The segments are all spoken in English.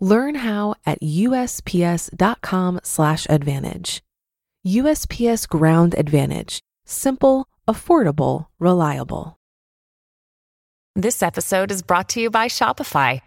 Learn how at usps.com/advantage. USPS Ground Advantage: simple, affordable, reliable. This episode is brought to you by Shopify.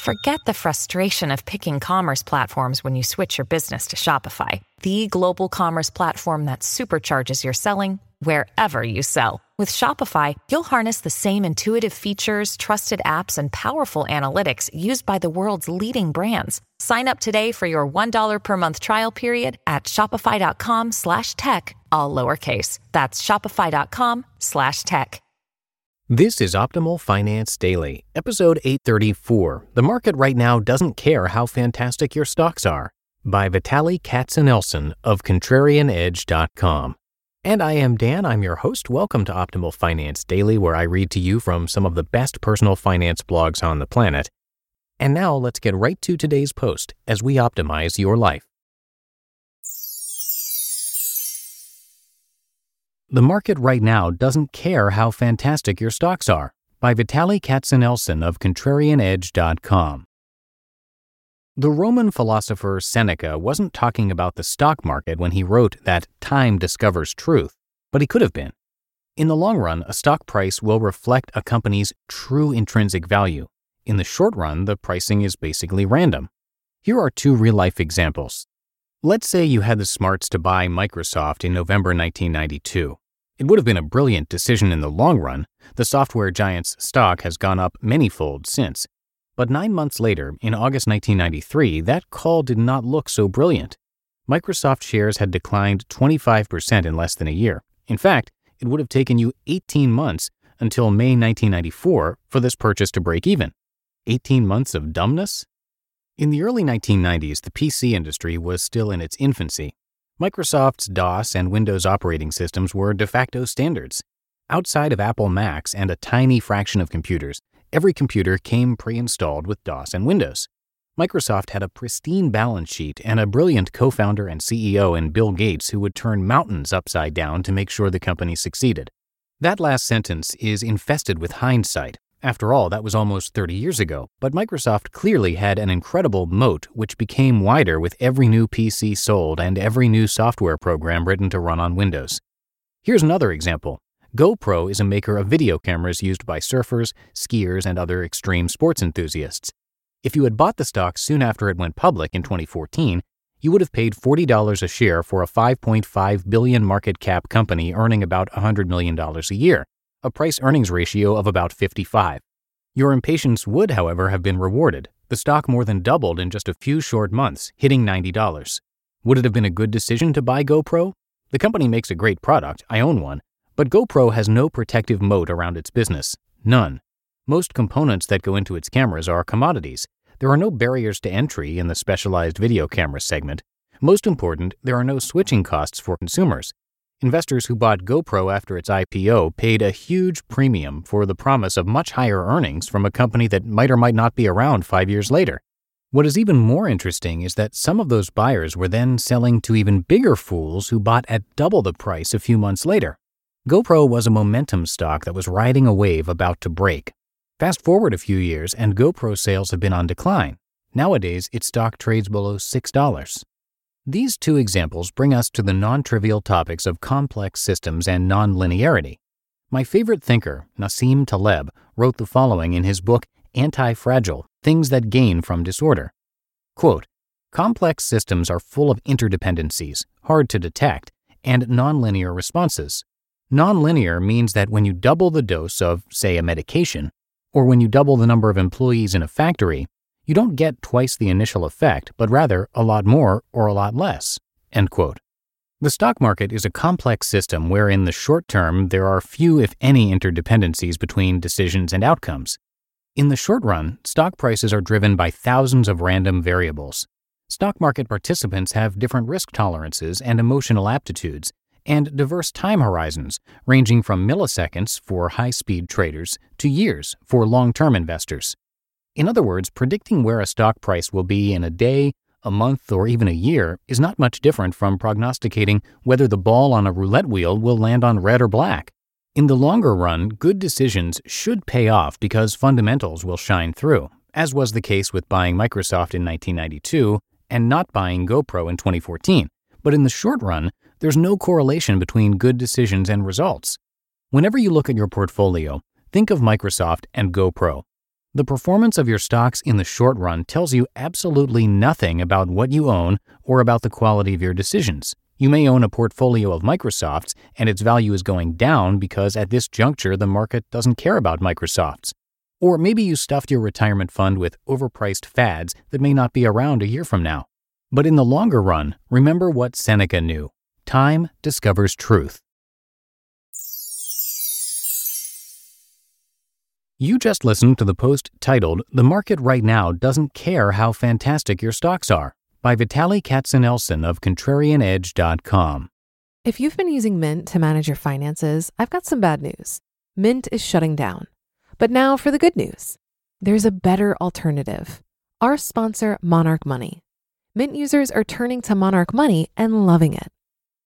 Forget the frustration of picking commerce platforms when you switch your business to Shopify, the global commerce platform that supercharges your selling wherever you sell. With Shopify, you'll harness the same intuitive features, trusted apps, and powerful analytics used by the world's leading brands. Sign up today for your $1 per month trial period at shopify.com slash tech, all lowercase. That's shopify.com slash tech. This is Optimal Finance Daily, episode 834. The market right now doesn't care how fantastic your stocks are, by Vitaliy Katsenelson of ContrarianEdge.com. And I am Dan, I'm your host. Welcome to Optimal Finance Daily, where I read to you from some of the best personal finance blogs on the planet. And now let's get right to today's post as we optimize your life. The market right now doesn't care how fantastic your stocks are by Vitaliy Katsenelson of ContrarianEdge.com. The Roman philosopher Seneca wasn't talking about the stock market when he wrote that time discovers truth, but he could have been. In the long run, a stock price will reflect a company's true intrinsic value. In the short run, the pricing is basically random. Here are two real life examples. Let's say you had the smarts to buy Microsoft in November 1992. It would have been a brilliant decision in the long run. The software giant's stock has gone up manyfold since. But nine months later, in August 1993, that call did not look so brilliant. Microsoft shares had declined 25% in less than a year. In fact, it would have taken you 18 months until May 1994 for this purchase to break even. 18 months of dumbness? In the early 1990s, the PC industry was still in its infancy. Microsoft's DOS and Windows operating systems were de facto standards. Outside of Apple Macs and a tiny fraction of computers, every computer came pre installed with DOS and Windows. Microsoft had a pristine balance sheet and a brilliant co founder and CEO in Bill Gates who would turn mountains upside down to make sure the company succeeded. That last sentence is infested with hindsight. After all, that was almost 30 years ago, but Microsoft clearly had an incredible moat which became wider with every new PC sold and every new software program written to run on Windows. Here's another example. GoPro is a maker of video cameras used by surfers, skiers, and other extreme sports enthusiasts. If you had bought the stock soon after it went public in 2014, you would have paid $40 a share for a 5.5 billion market cap company earning about $100 million a year a price earnings ratio of about 55. Your impatience would, however, have been rewarded. The stock more than doubled in just a few short months, hitting $90. Would it have been a good decision to buy GoPro? The company makes a great product, I own one, but GoPro has no protective moat around its business. None. Most components that go into its cameras are commodities. There are no barriers to entry in the specialized video camera segment. Most important, there are no switching costs for consumers. Investors who bought GoPro after its IPO paid a huge premium for the promise of much higher earnings from a company that might or might not be around five years later. What is even more interesting is that some of those buyers were then selling to even bigger fools who bought at double the price a few months later. GoPro was a momentum stock that was riding a wave about to break. Fast forward a few years, and GoPro sales have been on decline. Nowadays, its stock trades below $6. These two examples bring us to the non trivial topics of complex systems and nonlinearity. My favorite thinker, Nassim Taleb, wrote the following in his book Anti Fragile Things That Gain from Disorder. Quote, Complex systems are full of interdependencies, hard to detect, and nonlinear responses. Nonlinear means that when you double the dose of, say, a medication, or when you double the number of employees in a factory, you don't get twice the initial effect, but rather a lot more or a lot less. End quote. The stock market is a complex system where, in the short term, there are few, if any, interdependencies between decisions and outcomes. In the short run, stock prices are driven by thousands of random variables. Stock market participants have different risk tolerances and emotional aptitudes, and diverse time horizons, ranging from milliseconds for high speed traders to years for long term investors. In other words, predicting where a stock price will be in a day, a month, or even a year is not much different from prognosticating whether the ball on a roulette wheel will land on red or black. In the longer run, good decisions should pay off because fundamentals will shine through, as was the case with buying Microsoft in 1992 and not buying GoPro in 2014. But in the short run, there's no correlation between good decisions and results. Whenever you look at your portfolio, think of Microsoft and GoPro. The performance of your stocks in the short run tells you absolutely nothing about what you own or about the quality of your decisions. You may own a portfolio of Microsofts and its value is going down because at this juncture the market doesn't care about Microsofts. Or maybe you stuffed your retirement fund with overpriced fads that may not be around a year from now. But in the longer run, remember what Seneca knew time discovers truth. You just listened to the post titled The Market Right Now Doesn't Care How Fantastic Your Stocks Are by Vitaliy Katsenelson of ContrarianEdge.com. If you've been using Mint to manage your finances, I've got some bad news. Mint is shutting down. But now for the good news there's a better alternative. Our sponsor, Monarch Money. Mint users are turning to Monarch Money and loving it.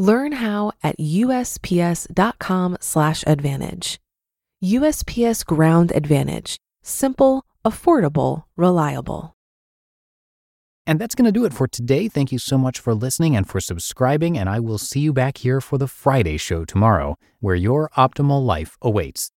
Learn how at USPS.com/slash advantage. USPS Ground Advantage. Simple, affordable, reliable. And that's going to do it for today. Thank you so much for listening and for subscribing, and I will see you back here for the Friday show tomorrow, where your optimal life awaits.